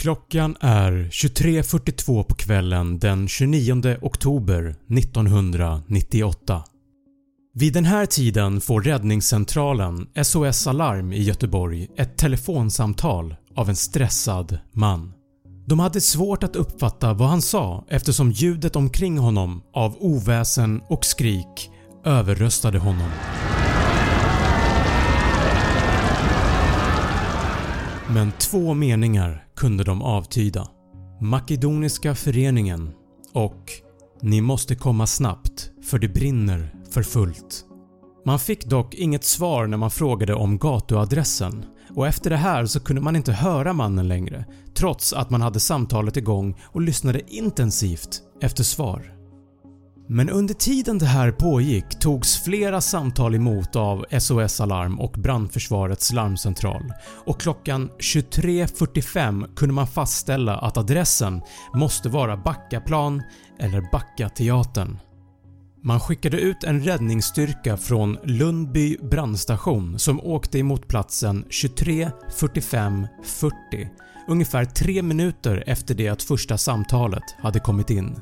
Klockan är 23.42 på kvällen den 29 oktober 1998. Vid den här tiden får räddningscentralen SOS Alarm i Göteborg ett telefonsamtal av en stressad man. De hade svårt att uppfatta vad han sa eftersom ljudet omkring honom av oväsen och skrik överröstade honom. Men två meningar kunde de avtyda. Makedoniska föreningen och “Ni måste komma snabbt för det brinner för fullt”. Man fick dock inget svar när man frågade om gatuadressen och efter det här så kunde man inte höra mannen längre trots att man hade samtalet igång och lyssnade intensivt efter svar. Men under tiden det här pågick togs flera samtal emot av SOS Alarm och brandförsvarets larmcentral och klockan 23.45 kunde man fastställa att adressen måste vara Backaplan eller Backateatern. Man skickade ut en räddningsstyrka från Lundby brandstation som åkte emot platsen 23.45.40 ungefär 3 minuter efter det att första samtalet hade kommit in.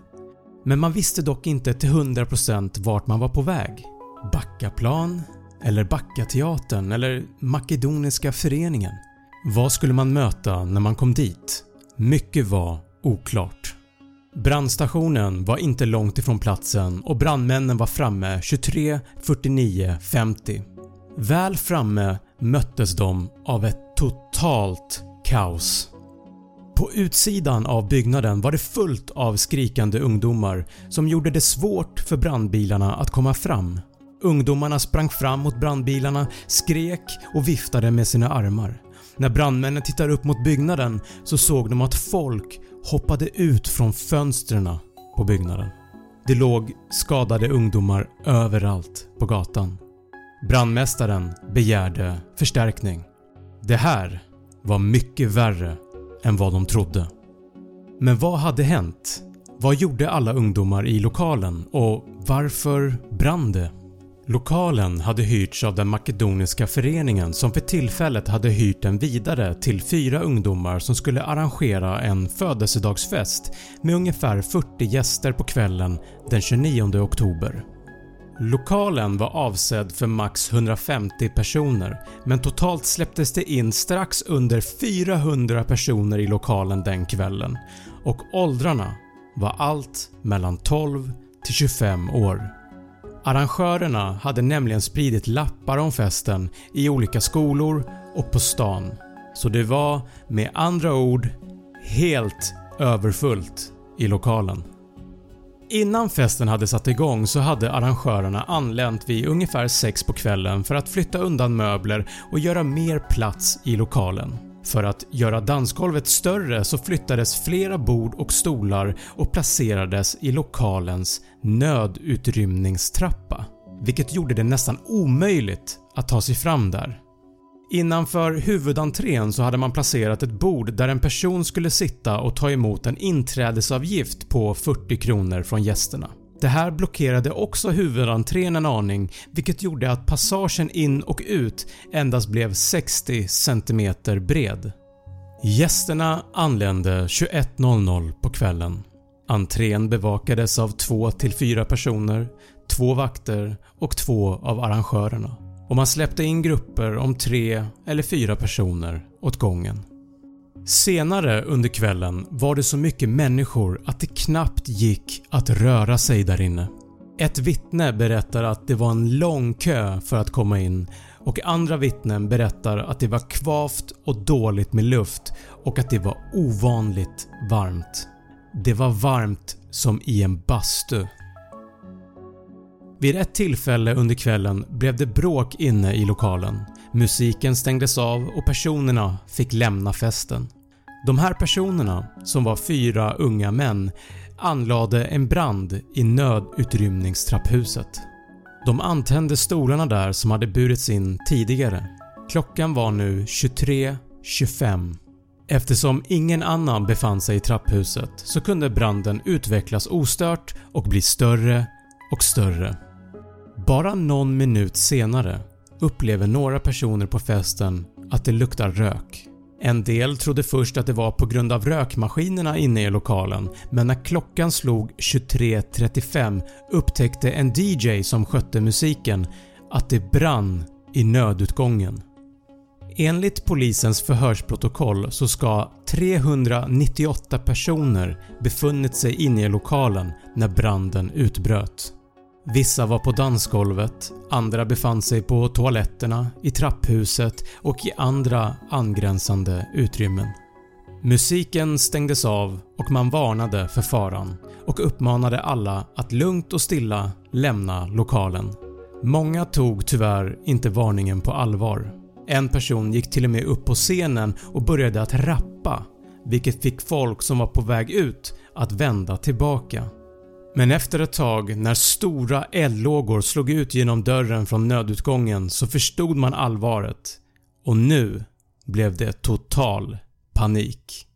Men man visste dock inte till 100% vart man var på väg. Backaplan? Eller Backateatern? Eller Makedoniska föreningen? Vad skulle man möta när man kom dit? Mycket var oklart. Brandstationen var inte långt ifrån platsen och brandmännen var framme 23.49.50. Väl framme möttes de av ett totalt kaos. På utsidan av byggnaden var det fullt av skrikande ungdomar som gjorde det svårt för brandbilarna att komma fram. Ungdomarna sprang fram mot brandbilarna, skrek och viftade med sina armar. När brandmännen tittade upp mot byggnaden så såg de att folk hoppade ut från fönstren på byggnaden. Det låg skadade ungdomar överallt på gatan. Brandmästaren begärde förstärkning. Det här var mycket värre än vad de trodde. Men vad hade hänt? Vad gjorde alla ungdomar i lokalen och varför brann det? Lokalen hade hyrts av den makedoniska föreningen som för tillfället hade hyrt den vidare till fyra ungdomar som skulle arrangera en födelsedagsfest med ungefär 40 gäster på kvällen den 29 oktober. Lokalen var avsedd för max 150 personer men totalt släpptes det in strax under 400 personer i lokalen den kvällen och åldrarna var allt mellan 12 till 25 år. Arrangörerna hade nämligen spridit lappar om festen i olika skolor och på stan så det var med andra ord helt överfullt i lokalen. Innan festen hade satt igång så hade arrangörerna anlänt vid ungefär 6 på kvällen för att flytta undan möbler och göra mer plats i lokalen. För att göra dansgolvet större så flyttades flera bord och stolar och placerades i lokalens nödutrymningstrappa vilket gjorde det nästan omöjligt att ta sig fram där. Innanför huvudentrén så hade man placerat ett bord där en person skulle sitta och ta emot en inträdesavgift på 40 kronor från gästerna. Det här blockerade också huvudentrén en aning vilket gjorde att passagen in och ut endast blev 60 cm bred. Gästerna anlände 21.00 på kvällen. Entrén bevakades av 2-4 personer, två vakter och två av arrangörerna och man släppte in grupper om 3 eller 4 personer åt gången. Senare under kvällen var det så mycket människor att det knappt gick att röra sig där inne. Ett vittne berättar att det var en lång kö för att komma in och andra vittnen berättar att det var kvavt och dåligt med luft och att det var ovanligt varmt. Det var varmt som i en bastu. Vid ett tillfälle under kvällen blev det bråk inne i lokalen. Musiken stängdes av och personerna fick lämna festen. De här personerna, som var fyra unga män, anlade en brand i nödutrymningstrapphuset. De antände stolarna där som hade burits in tidigare. Klockan var nu 23.25. Eftersom ingen annan befann sig i trapphuset så kunde branden utvecklas ostört och bli större och större. Bara någon minut senare upplever några personer på festen att det luktar rök. En del trodde först att det var på grund av rökmaskinerna inne i lokalen men när klockan slog 23.35 upptäckte en DJ som skötte musiken att det brann i nödutgången. Enligt polisens förhörsprotokoll så ska 398 personer befunnit sig inne i lokalen när branden utbröt. Vissa var på dansgolvet, andra befann sig på toaletterna, i trapphuset och i andra angränsande utrymmen. Musiken stängdes av och man varnade för faran och uppmanade alla att lugnt och stilla lämna lokalen. Många tog tyvärr inte varningen på allvar. En person gick till och med upp på scenen och började att rappa vilket fick folk som var på väg ut att vända tillbaka. Men efter ett tag när stora eldlågor slog ut genom dörren från nödutgången så förstod man allvaret och nu blev det total panik.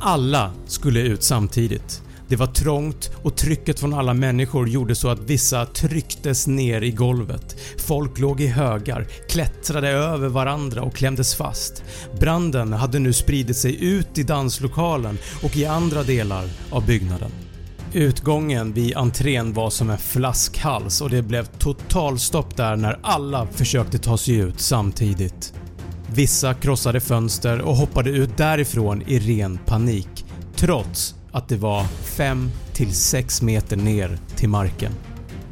Alla skulle ut samtidigt. Det var trångt och trycket från alla människor gjorde så att vissa trycktes ner i golvet. Folk låg i högar, klättrade över varandra och klämdes fast. Branden hade nu spridit sig ut i danslokalen och i andra delar av byggnaden. Utgången vid entrén var som en flaskhals och det blev totalstopp där när alla försökte ta sig ut samtidigt. Vissa krossade fönster och hoppade ut därifrån i ren panik trots att det var 5-6 meter ner till marken.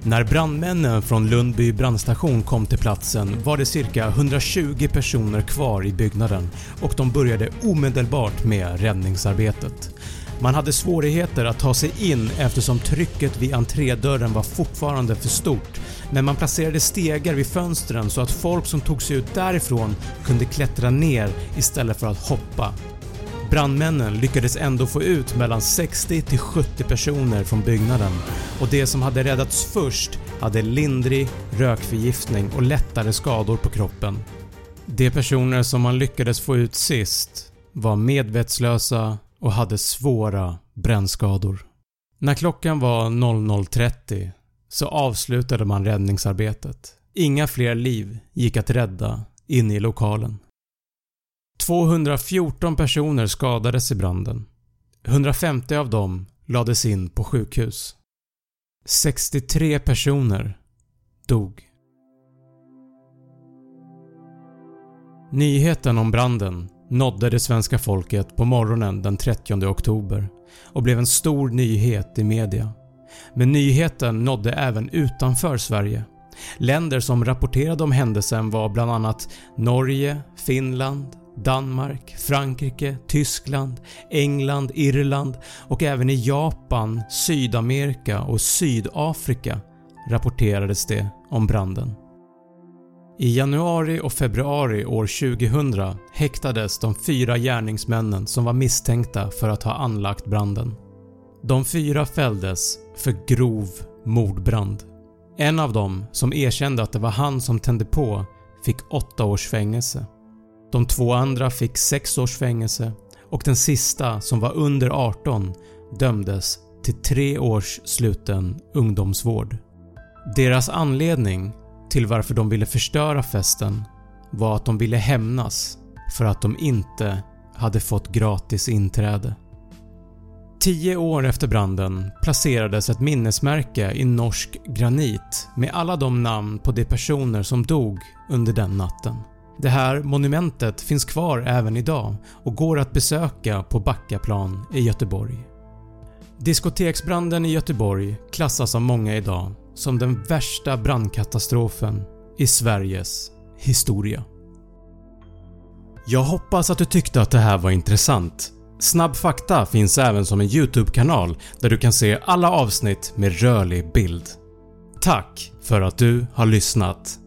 När brandmännen från Lundby brandstation kom till platsen var det cirka 120 personer kvar i byggnaden och de började omedelbart med räddningsarbetet. Man hade svårigheter att ta sig in eftersom trycket vid entrédörren var fortfarande för stort men man placerade stegar vid fönstren så att folk som tog sig ut därifrån kunde klättra ner istället för att hoppa Brandmännen lyckades ändå få ut mellan 60-70 personer från byggnaden och de som hade räddats först hade lindrig rökförgiftning och lättare skador på kroppen. De personer som man lyckades få ut sist var medvetslösa och hade svåra brännskador. När klockan var 00.30 så avslutade man räddningsarbetet. Inga fler liv gick att rädda inne i lokalen. 214 personer skadades i branden. 150 av dem lades in på sjukhus. 63 personer dog. Nyheten om branden nådde det svenska folket på morgonen den 30 oktober och blev en stor nyhet i media. Men nyheten nådde även utanför Sverige. Länder som rapporterade om händelsen var bland annat Norge, Finland, Danmark, Frankrike, Tyskland, England, Irland och även i Japan, Sydamerika och Sydafrika rapporterades det om branden. I januari och februari år 2000 häktades de fyra gärningsmännen som var misstänkta för att ha anlagt branden. De fyra fälldes för grov mordbrand. En av dem, som erkände att det var han som tände på, fick 8 års fängelse. De två andra fick 6 års fängelse och den sista som var under 18 dömdes till 3 års sluten ungdomsvård. Deras anledning till varför de ville förstöra festen var att de ville hämnas för att de inte hade fått gratis inträde. Tio år efter branden placerades ett minnesmärke i norsk granit med alla de namn på de personer som dog under den natten. Det här monumentet finns kvar även idag och går att besöka på Backaplan i Göteborg. Diskoteksbranden i Göteborg klassas av många idag som den värsta brandkatastrofen i Sveriges historia. Jag hoppas att du tyckte att det här var intressant. Snabb fakta finns även som en YouTube-kanal där du kan se alla avsnitt med rörlig bild. Tack för att du har lyssnat